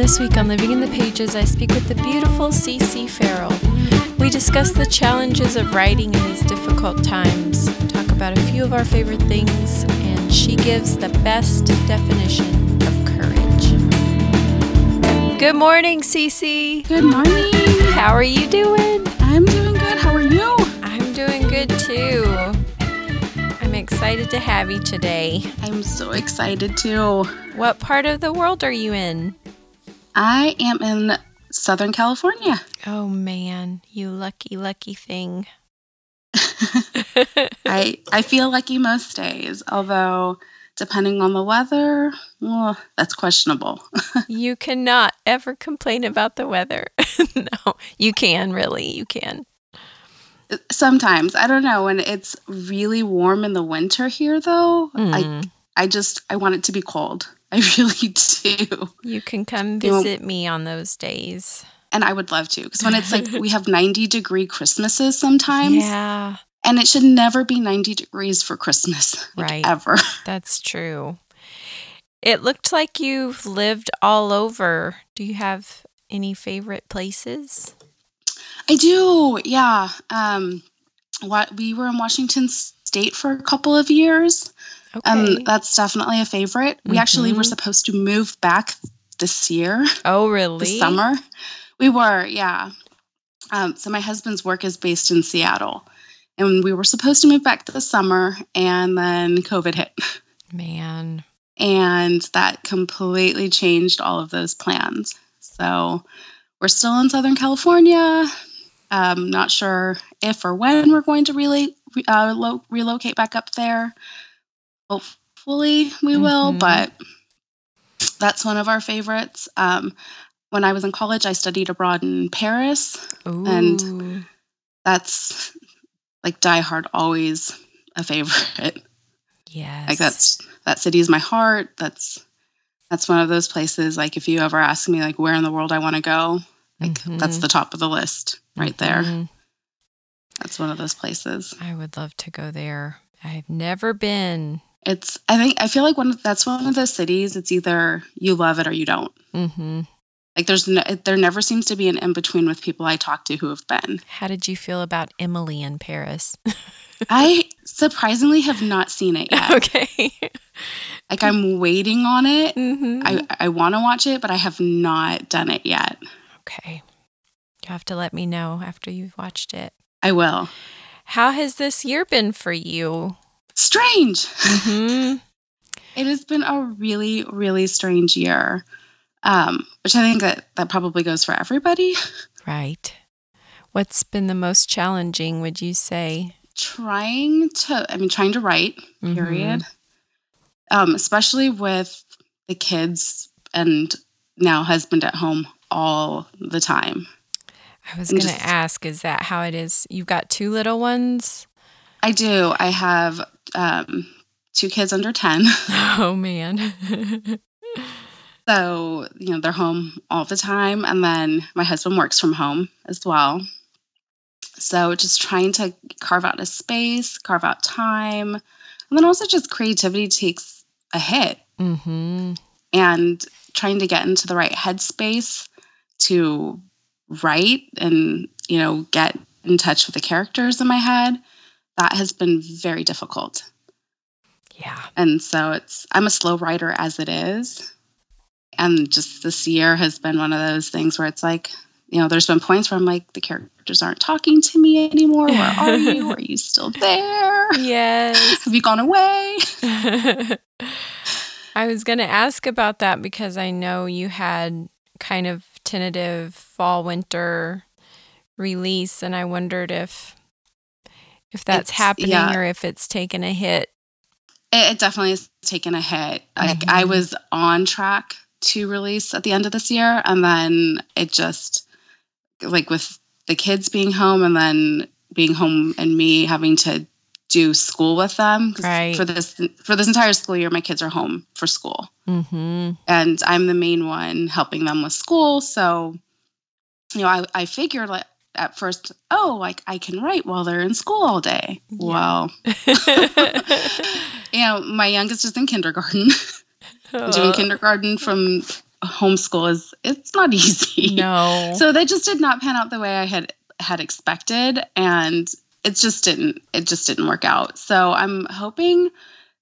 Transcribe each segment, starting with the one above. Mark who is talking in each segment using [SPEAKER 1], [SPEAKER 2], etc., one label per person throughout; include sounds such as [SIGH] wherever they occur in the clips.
[SPEAKER 1] this week on Living in the Pages, I speak with the beautiful Cece Farrell. We discuss the challenges of writing in these difficult times, talk about a few of our favorite things, and she gives the best definition of courage. Good morning, Cece.
[SPEAKER 2] Good morning.
[SPEAKER 1] How are you doing?
[SPEAKER 2] I'm doing good. How are you?
[SPEAKER 1] I'm doing good too. I'm excited to have you today.
[SPEAKER 2] I'm so excited too.
[SPEAKER 1] What part of the world are you in?
[SPEAKER 2] I am in Southern California.
[SPEAKER 1] Oh man, you lucky, lucky thing. [LAUGHS]
[SPEAKER 2] I I feel lucky most days, although depending on the weather, well, that's questionable. [LAUGHS]
[SPEAKER 1] you cannot ever complain about the weather. [LAUGHS] no, you can really, you can.
[SPEAKER 2] Sometimes I don't know when it's really warm in the winter here, though.
[SPEAKER 1] Mm.
[SPEAKER 2] I I just I want it to be cold. [LAUGHS] I really do.
[SPEAKER 1] You can come visit me on those days.
[SPEAKER 2] And I would love to because when it's like we have [LAUGHS] 90 degree Christmases sometimes.
[SPEAKER 1] Yeah.
[SPEAKER 2] And it should never be 90 degrees for Christmas. Like,
[SPEAKER 1] Right.
[SPEAKER 2] Ever. [LAUGHS]
[SPEAKER 1] That's true. It looked like you've lived all over. Do you have any favorite places?
[SPEAKER 2] I do. Yeah. Um what we were in Washington state for a couple of years.
[SPEAKER 1] Okay.
[SPEAKER 2] Um that's definitely a favorite. We actually were
[SPEAKER 1] Mhm.
[SPEAKER 2] supposed to move back this year,
[SPEAKER 1] oh, really?
[SPEAKER 2] this summer. We were, yeah. Um so my husband's work is based in Seattle. And we were supposed to move back this summer and then COVID hit.
[SPEAKER 1] Man.
[SPEAKER 2] and that completely changed all of those plans. So we're still in Southern California. Um, not sure if or when we're going to really uh, lo- relocate back up there. Hopefully we will,
[SPEAKER 1] Mhm.
[SPEAKER 2] but that's one of our favorites. Um, when I was in college, I studied abroad in Paris.
[SPEAKER 1] Ooh.
[SPEAKER 2] And- That's like Die Hard, always a favorite.
[SPEAKER 1] yes.
[SPEAKER 2] like that's that city is my heart that's that's one of those places like if you ever ask me like where in the world i want to go like that's
[SPEAKER 1] Mhm.
[SPEAKER 2] the top of the list right there
[SPEAKER 1] Mhm.
[SPEAKER 2] that's one of those places
[SPEAKER 1] I would love to go there. I've never been.
[SPEAKER 2] It's i think i feel like one of, that's one of those cities it's either you love it or you don't
[SPEAKER 1] hmm
[SPEAKER 2] like there's no there never seems to be an in between with people i talk to who have been
[SPEAKER 1] How did you feel about Emily in Paris? [LAUGHS]
[SPEAKER 2] i surprisingly have not seen it yet
[SPEAKER 1] okay. [LAUGHS]
[SPEAKER 2] like i'm waiting on it
[SPEAKER 1] hmm
[SPEAKER 2] i i want to watch it but i have not done it yet
[SPEAKER 1] okay. You have to let me know after you've watched it.
[SPEAKER 2] i will
[SPEAKER 1] How has this year been for you?
[SPEAKER 2] Strange
[SPEAKER 1] hmm [LAUGHS]
[SPEAKER 2] It has been a really, really strange year, um, which I think that that probably goes for everybody. [LAUGHS]
[SPEAKER 1] Right. What's been the most challenging, would you say?
[SPEAKER 2] trying to, I mean, trying to write,
[SPEAKER 1] Mhm.
[SPEAKER 2] period. Um, especially with the kids and now husband at home all the time.
[SPEAKER 1] I was going to ask, is that how it is? You've got two little ones?
[SPEAKER 2] I do. I have um, two kids under 10. [LAUGHS]
[SPEAKER 1] Oh, man. [LAUGHS]
[SPEAKER 2] So, you know, they're home all the time. And then my husband works from home as well. So, just trying to carve out a space, carve out time. And then also just creativity takes a hit
[SPEAKER 1] hmm
[SPEAKER 2] and trying to get into the right headspace to write and, you know, get in touch with the characters in my head. That has been very difficult.
[SPEAKER 1] Yeah.
[SPEAKER 2] And so it's I'm a slow writer as it is. And just this year has been one of those things where it's like, you know, there's been points where I'm like, the characters aren't talking to me anymore. Where are [LAUGHS] you? Are you still there?
[SPEAKER 1] Yes.
[SPEAKER 2] Have you gone away? [LAUGHS]
[SPEAKER 1] I was going to ask about that because I know you had kind of tentative fall winter release and I wondered if if that's
[SPEAKER 2] It's-
[SPEAKER 1] happening
[SPEAKER 2] yeah.
[SPEAKER 1] or if it's taken a hit.
[SPEAKER 2] It, it definitely has taken a hit. Like I
[SPEAKER 1] Mhm.
[SPEAKER 2] was on track to release at the end of this year, and then it just like with the kids being home and then being home and me having to do school with them
[SPEAKER 1] Right.
[SPEAKER 2] for this for this entire school year my kids are home for school
[SPEAKER 1] Mhm.
[SPEAKER 2] and I'm the main one helping them with school. So, you know, I, I figured like at first, oh, like I can write while they're in school all day.
[SPEAKER 1] Yeah.
[SPEAKER 2] Well, [LAUGHS] you know, my youngest is in kindergarten, [LAUGHS] doing kindergarten from homeschool is it's not [LAUGHS] easy.
[SPEAKER 1] No.
[SPEAKER 2] So they just did not pan out the way I had had expected and it just didn't it just didn't work out. So I'm hoping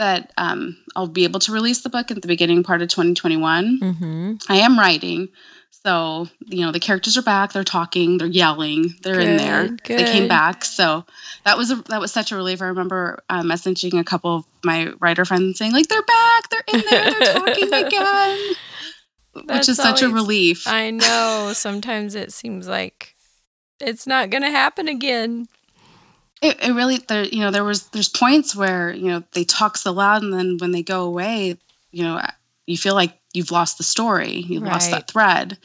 [SPEAKER 2] that um, I'll be able to release the book at the beginning part of 2021.
[SPEAKER 1] Mm-hmm.
[SPEAKER 2] I am writing. So, you know, the characters are back, they're talking, they're yelling, they're in there.
[SPEAKER 1] Good,
[SPEAKER 2] They came back. So that was a, that was such a relief. I remember uh, messaging a couple of my writer friends saying like they're back, they're in there, they're [LAUGHS] talking again. which
[SPEAKER 1] That's
[SPEAKER 2] is such a relief.
[SPEAKER 1] I know. Sometimes it seems like it's not going to happen again.
[SPEAKER 2] It, it really there you know there was there's points where you know they talk so loud and then when they go away you know you feel like you've lost the story you've lost that thread.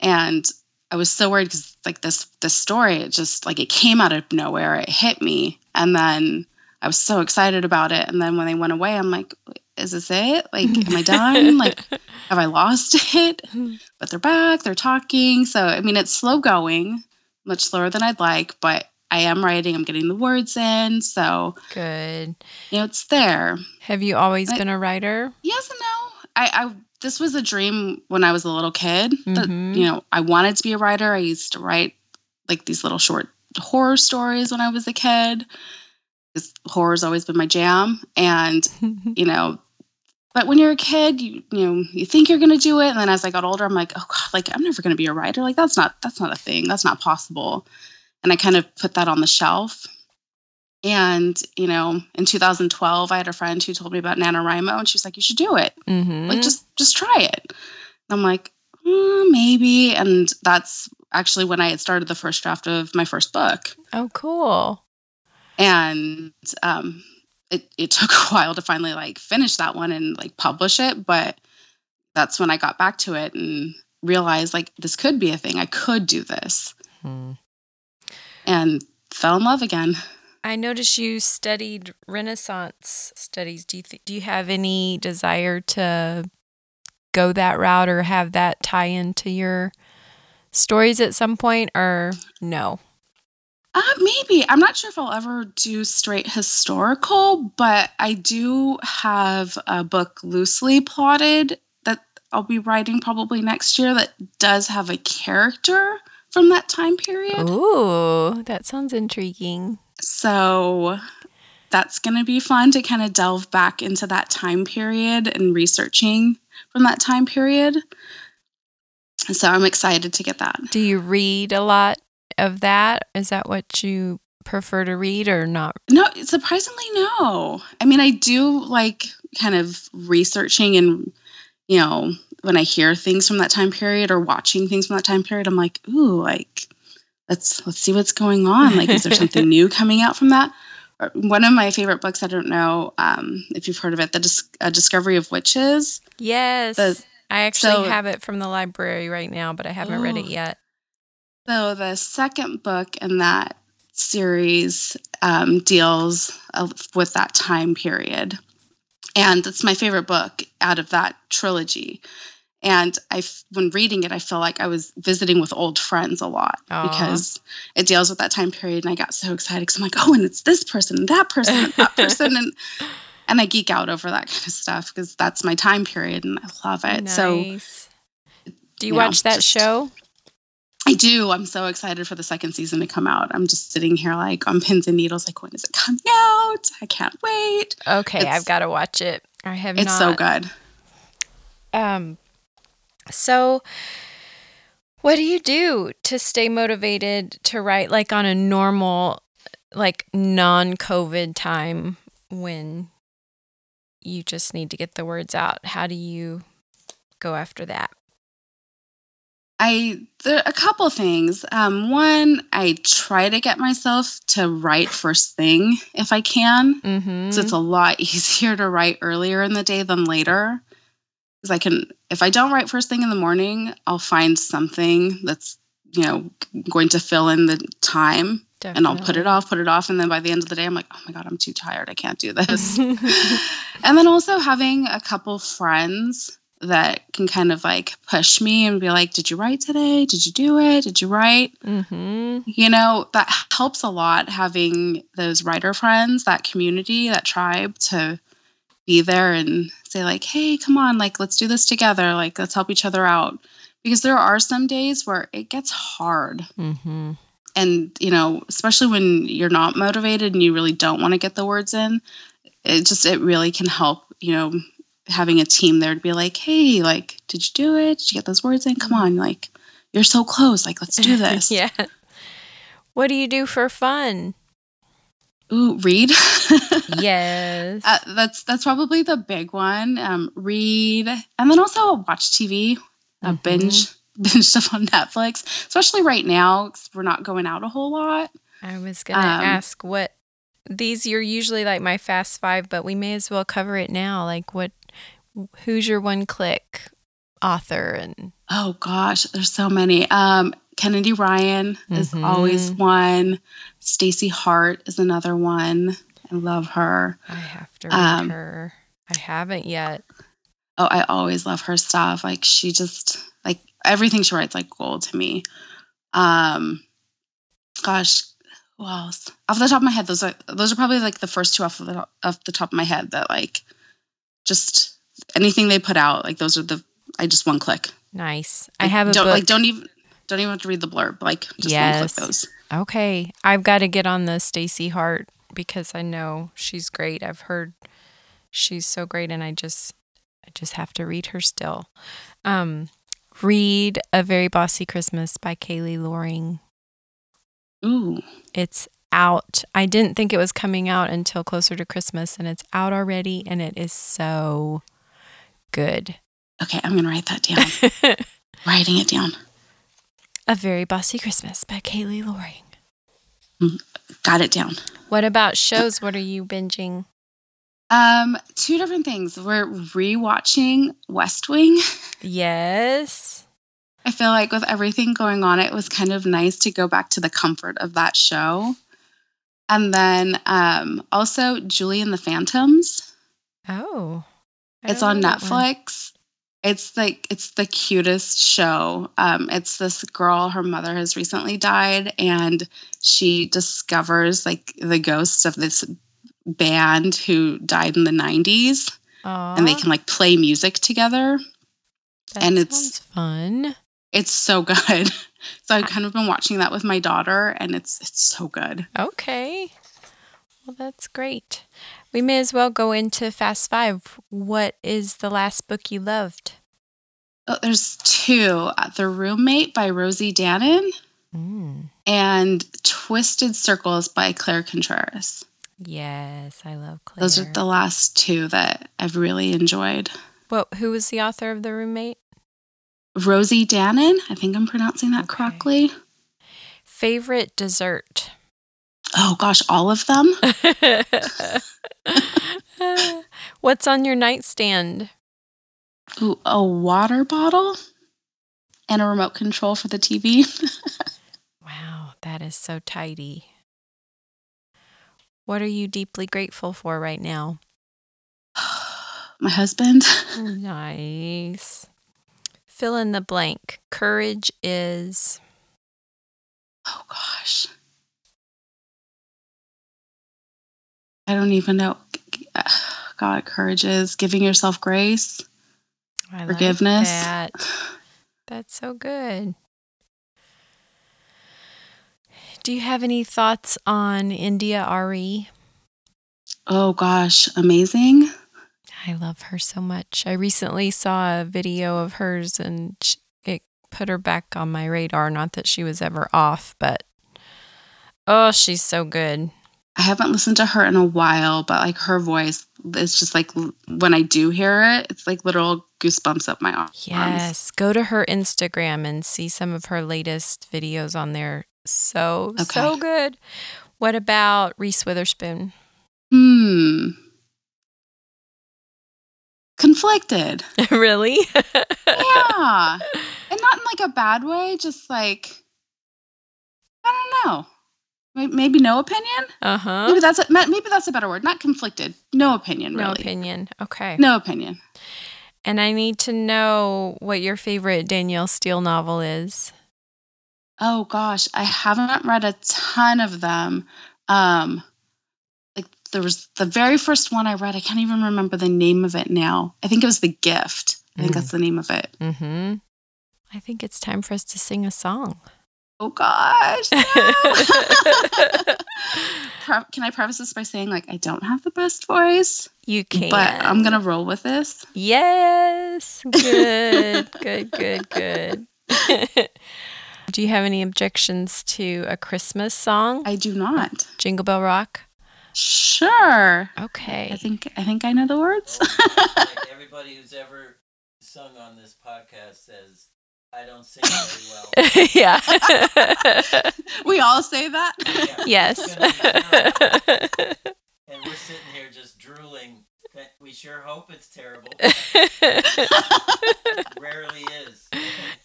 [SPEAKER 2] And i was so worried because like this this story it just like it came out of nowhere it hit me. And then i was so excited about it. And then when they went away i'm like is this it? Like am i done? [LAUGHS] Like have i lost it? But they're back they're talking. So i mean it's slow going much slower than i'd like but i am writing i'm getting the words in so
[SPEAKER 1] Good.
[SPEAKER 2] you know it's there.
[SPEAKER 1] Have you always
[SPEAKER 2] I-
[SPEAKER 1] been a writer?
[SPEAKER 2] yes and no. I i this was a dream when i was a little kid that
[SPEAKER 1] Mhm.
[SPEAKER 2] you know i wanted to be a writer. I used to write like these little short horror stories when i was a kid. Horror's always been my jam and [LAUGHS] you know but when you're a kid you you know you think you're going to do it and then as i got older i'm like oh god like i'm never going to be a writer. Like that's not that's not a thing. That's not possible and i kind of put that on the shelf. And you know in 2012 i had a friend who told me about nanowrimo and she was like you should do it.
[SPEAKER 1] Mm-hmm.
[SPEAKER 2] like just just try it. And i'm like "Mm, maybe. And that's actually when i had started the first draft of my first book.
[SPEAKER 1] Oh, cool.
[SPEAKER 2] and um, it, it [LAUGHS] took a while to finally like finish that one and like publish it but that's when i got back to it and realized like this could be a thing. I could do this.
[SPEAKER 1] Hmm.
[SPEAKER 2] And fell in love again
[SPEAKER 1] I noticed you studied Renaissance studies. Do you th- do you have any desire to go that route or have that tie into your stories at some point, or no?
[SPEAKER 2] uh, maybe i'm not sure if i'll ever do straight historical but i do have a book loosely plotted that i'll be writing probably next year that does have a character from that time period
[SPEAKER 1] Ooh, that sounds intriguing.
[SPEAKER 2] So that's going to be fun to kind of delve back into that time period and researching from that time period. So I'm excited to get that.
[SPEAKER 1] Do you read a lot of that? Is that what you prefer to read or not?
[SPEAKER 2] No, surprisingly, no. I mean, I do like kind of researching and, you know, when I hear things from that time period or watching things from that time period, I'm like, ooh, like, let's let's see what's going on. Like, is there something [LAUGHS] new coming out from that? One of my favorite books, I don't know um, if you've heard of it, the Dis- uh, Discovery of Witches.
[SPEAKER 1] Yes.
[SPEAKER 2] The-
[SPEAKER 1] I actually
[SPEAKER 2] so-
[SPEAKER 1] have it from the library right now, but I haven't read it yet.
[SPEAKER 2] So the second book in that series um, deals uh, with that time period, and it's my favorite book out of that trilogy. And I, when reading it, I feel like I was visiting with old friends a lot
[SPEAKER 1] Aw.
[SPEAKER 2] because it deals with that time period, and I got so excited because I'm like, oh, and it's this person, and that person, and that person, and [LAUGHS] and I geek out over that kind of stuff because that's my time period, and I love it. So
[SPEAKER 1] Do you
[SPEAKER 2] you know,
[SPEAKER 1] watch that
[SPEAKER 2] just-
[SPEAKER 1] show?
[SPEAKER 2] I do. I'm so excited for the second season to come out. I'm just sitting here like on pins and needles, like when is it coming out? I can't wait.
[SPEAKER 1] Okay,
[SPEAKER 2] It's-
[SPEAKER 1] I've got to watch it. I have
[SPEAKER 2] It's
[SPEAKER 1] not.
[SPEAKER 2] so good.
[SPEAKER 1] Um, so what do you do to stay motivated to write like on a normal, like non-COVID time when you just need to get the words out? How do you go after that?
[SPEAKER 2] I there are a couple things. Um, one, I try to get myself to write first thing if I can.
[SPEAKER 1] Mm-hmm.
[SPEAKER 2] So it's a lot [LAUGHS] easier to write earlier in the day than later. Because I can, if I don't write first thing in the morning, I'll find something that's you know going to fill in the time and I'll put it off, put it off, and then by the end of the day, I'm like, oh my god, I'm too tired. I can't do [LAUGHS] this. and then also having a couple friends that can kind of like push me and be like, did you write today? Did you do it? Did you write?
[SPEAKER 1] mm-hmm.
[SPEAKER 2] You know, that helps a lot having those writer friends, that community, that tribe to be there and say like, "Hey, come on, like let's do this together. Like let's help each other out." Because there are some days where it gets hard.
[SPEAKER 1] Mm-hmm.
[SPEAKER 2] And, you know, especially when you're not motivated and you really don't want to get the words in, it just it really can help, you know, having a team there to be like, "Hey, like did you do it? Did you get those words in? Come on, like you're so close. Like let's do [LAUGHS] this."
[SPEAKER 1] yeah. What do you do for fun?
[SPEAKER 2] Ooh, read. [LAUGHS]
[SPEAKER 1] Yes.
[SPEAKER 2] Uh, that's that's probably the big one. Um, read, and then also watch TV, uh,
[SPEAKER 1] Mhm.
[SPEAKER 2] binge [LAUGHS] binge stuff on Netflix. Especially right now, 'cause we're not going out a whole lot.
[SPEAKER 1] I was going to
[SPEAKER 2] um,
[SPEAKER 1] ask what these you're usually like my fast 5, but we may as well cover it now. Like what who's your one click author and
[SPEAKER 2] Oh gosh, there's so many. Um, Kennedy Ryan is
[SPEAKER 1] Mhm.
[SPEAKER 2] always one. Staci Hart is another one. I love her.
[SPEAKER 1] I have to read
[SPEAKER 2] Um,
[SPEAKER 1] her. I haven't yet.
[SPEAKER 2] Oh, I always love her stuff. Like she just like everything she writes like gold to me. Um gosh, who else? Off the top of my head, those are those are probably like the first two off of the off the top of my head that like just anything they put out, like those are the I just one click.
[SPEAKER 1] Nice. I
[SPEAKER 2] Like,
[SPEAKER 1] have a
[SPEAKER 2] don't
[SPEAKER 1] book.
[SPEAKER 2] like don't even don't even have to read the blurb. Like just one click those.
[SPEAKER 1] Okay, I've got to get on the Staci Hart because I know she's great. I've heard she's so great, and I just, I just have to read her still. Um, read A Very Bossy Christmas by Kayley Loring.
[SPEAKER 2] Ooh.
[SPEAKER 1] It's out. I didn't think it was coming out until closer to Christmas, and it's out already, and it is so good.
[SPEAKER 2] Okay, I'm gonna write that down. [LAUGHS] Writing it down.
[SPEAKER 1] A Very Bossy Christmas by Kayley Loring.
[SPEAKER 2] Got it down.
[SPEAKER 1] What about shows? What are you binging?
[SPEAKER 2] Um, two different things. We're rewatching West Wing. [LAUGHS]
[SPEAKER 1] Yes.
[SPEAKER 2] I feel like with everything going on, it was kind of nice to go back to the comfort of that show. And then um, also Julie and the Phantoms.
[SPEAKER 1] Oh.
[SPEAKER 2] It's on. Netflix. It's like it's the cutest show. Um, it's this girl, her mother has recently died, and she discovers like the ghosts of this band who died in the 90s and they can like play music together.
[SPEAKER 1] that
[SPEAKER 2] and it's-
[SPEAKER 1] fun.
[SPEAKER 2] It's so good. [LAUGHS] So I've kind of been watching that with my daughter and it's it's so good.
[SPEAKER 1] Okay. Well, that's great. We may as well go into Fast Five. What is the last book you loved?
[SPEAKER 2] Oh, there's two. Uh, the Roommate by Rosie Danan
[SPEAKER 1] Mm.
[SPEAKER 2] and Twisted Circles by Claire Contreras.
[SPEAKER 1] Yes, I love Claire.
[SPEAKER 2] Those are the last two that I've really enjoyed.
[SPEAKER 1] Well, Who was the author of The Roommate?
[SPEAKER 2] Rosie Danan, I think I'm pronouncing that
[SPEAKER 1] Okay.
[SPEAKER 2] correctly.
[SPEAKER 1] Favorite dessert?
[SPEAKER 2] Oh gosh, all of them. [LAUGHS]
[SPEAKER 1] What's on your nightstand?
[SPEAKER 2] Ooh, a water bottle and a remote control for the TV. [LAUGHS]
[SPEAKER 1] Wow, that is so tidy. What are you deeply grateful for right now? [SIGHS]
[SPEAKER 2] my husband. [LAUGHS]
[SPEAKER 1] Nice. Fill in the blank. Courage is.
[SPEAKER 2] Oh gosh. I don't even know. God, courage is giving yourself grace.
[SPEAKER 1] I
[SPEAKER 2] Forgiveness.
[SPEAKER 1] Like that. That's so good. Do you have any thoughts on India Arie?
[SPEAKER 2] Oh gosh, amazing.
[SPEAKER 1] I love her so much. I recently saw a video of hers and it put her back on my radar. Not that she was ever off, but oh, she's so good.
[SPEAKER 2] I haven't listened to her in a while, but like her voice is just like when I do hear it, it's like literal goosebumps up my arms.
[SPEAKER 1] Yes, go to her Instagram and see some of her latest videos on there. So, so good. What about Reese Witherspoon?
[SPEAKER 2] Hmm. Conflicted. [LAUGHS]
[SPEAKER 1] really?
[SPEAKER 2] Yeah. [LAUGHS] and not in like a bad way, just like I don't know. May- Maybe no opinion.
[SPEAKER 1] Uh huh.
[SPEAKER 2] Maybe that's a, maybe that's a better word. Not conflicted. No opinion,
[SPEAKER 1] No opinion. Okay.
[SPEAKER 2] No opinion.
[SPEAKER 1] And I need to know what your favorite Danielle Steel novel is.
[SPEAKER 2] Oh gosh, I haven't read a ton of them. Um, like there was the very first one I read. I can't even remember the name of it now. I think it was The Gift. I think
[SPEAKER 1] Mm.
[SPEAKER 2] that's the name of it.
[SPEAKER 1] Mm-hmm. I think it's time for us to sing a song.
[SPEAKER 2] Oh gosh. no. [LAUGHS] Can I preface this by saying like I don't have the best voice,
[SPEAKER 1] you can.
[SPEAKER 2] but I'm gonna roll with this.
[SPEAKER 1] Yes. Good. [LAUGHS] good. Good. Good. [LAUGHS] Do you have any objections to a Christmas song?
[SPEAKER 2] I do not.
[SPEAKER 1] Jingle Bell Rock.
[SPEAKER 2] Sure.
[SPEAKER 1] Okay.
[SPEAKER 2] I think I think I know the words.
[SPEAKER 3] like everybody who's ever sung on this podcast says, I don't sing very well. [LAUGHS]
[SPEAKER 1] yeah. [LAUGHS]
[SPEAKER 2] we all say that.
[SPEAKER 3] Yeah,
[SPEAKER 1] yes.
[SPEAKER 3] it's gonna be terrible. and we're sitting here just drooling. We sure hope it's terrible. [LAUGHS] Rarely is.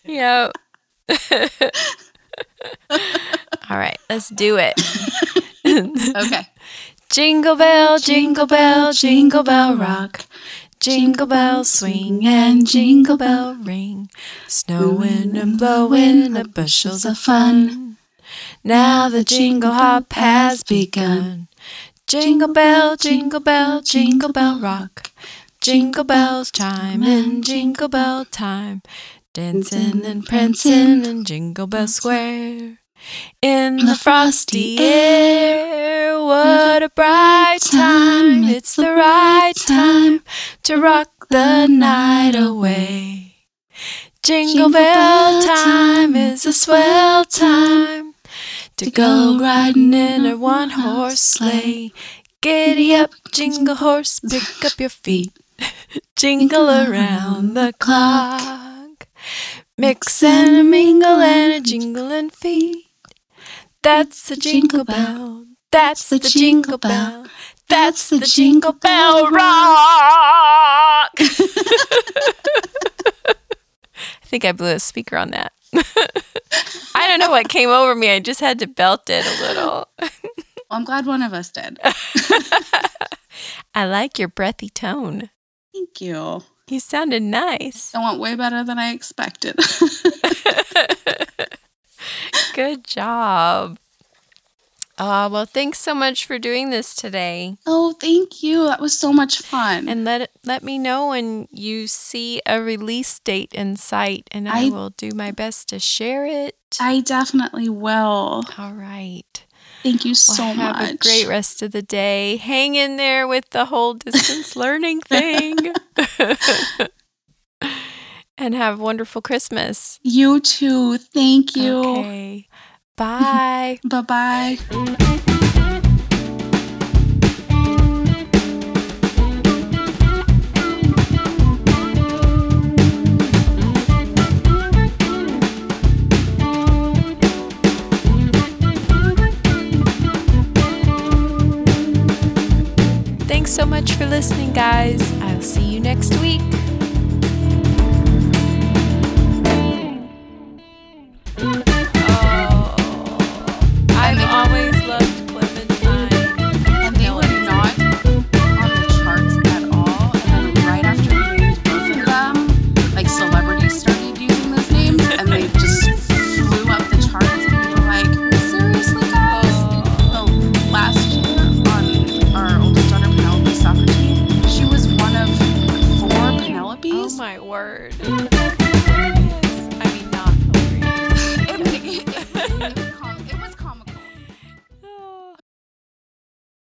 [SPEAKER 1] yep. All right, let's do it.
[SPEAKER 2] okay.
[SPEAKER 1] Jingle bell, jingle bell, jingle bell rock. Jingle bells swing and jingle bell ring. Snowing and blowing the bushels of fun. Now the jingle hop has begun. Jingle bell, jingle bell, jingle bell rock. Jingle bells chime in jingle bell time. Dancing and prancing in Jingle Bell Square. In the frosty air, what a bright time! It's the right time to rock the night away. Jingle bell time is a swell time to go riding in a one horse sleigh. Giddy up, jingle horse, pick up your feet, [LAUGHS] jingle around the clock. Mix and a mingle and a jingling feet. That's the jingle bell. That's the jingle bell. That's the jingle bell rock. [LAUGHS] I think I blew a speaker on that. [LAUGHS] I don't know what came over me. I just had to belt it a little.
[SPEAKER 2] I'm glad one of us did. [LAUGHS]
[SPEAKER 1] I like your breathy tone.
[SPEAKER 2] Thank you.
[SPEAKER 1] You sounded nice.
[SPEAKER 2] That went way better than I expected.
[SPEAKER 1] Good job. Oh, well, thanks so much for doing this today.
[SPEAKER 2] oh, thank you. That was so much fun.
[SPEAKER 1] And let let me know when you see a release date in sight, and I,
[SPEAKER 2] I-
[SPEAKER 1] will do my best to share it.
[SPEAKER 2] I definitely will.
[SPEAKER 1] All right.
[SPEAKER 2] Thank you
[SPEAKER 1] Well,
[SPEAKER 2] so
[SPEAKER 1] have
[SPEAKER 2] much.
[SPEAKER 1] Have a great rest of the day. Hang in there with the whole distance [LAUGHS] learning thing. [LAUGHS] and have a wonderful Christmas.
[SPEAKER 2] You too. Thank you.
[SPEAKER 1] Okay. Bye. [LAUGHS]
[SPEAKER 2] bye bye.
[SPEAKER 1] so much for listening, guys. I'll see you next week.